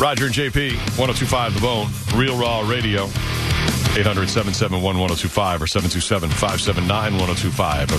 Roger and JP, 1025 The Bone, Real Raw Radio, 800 771 1025 or 727 579 1025.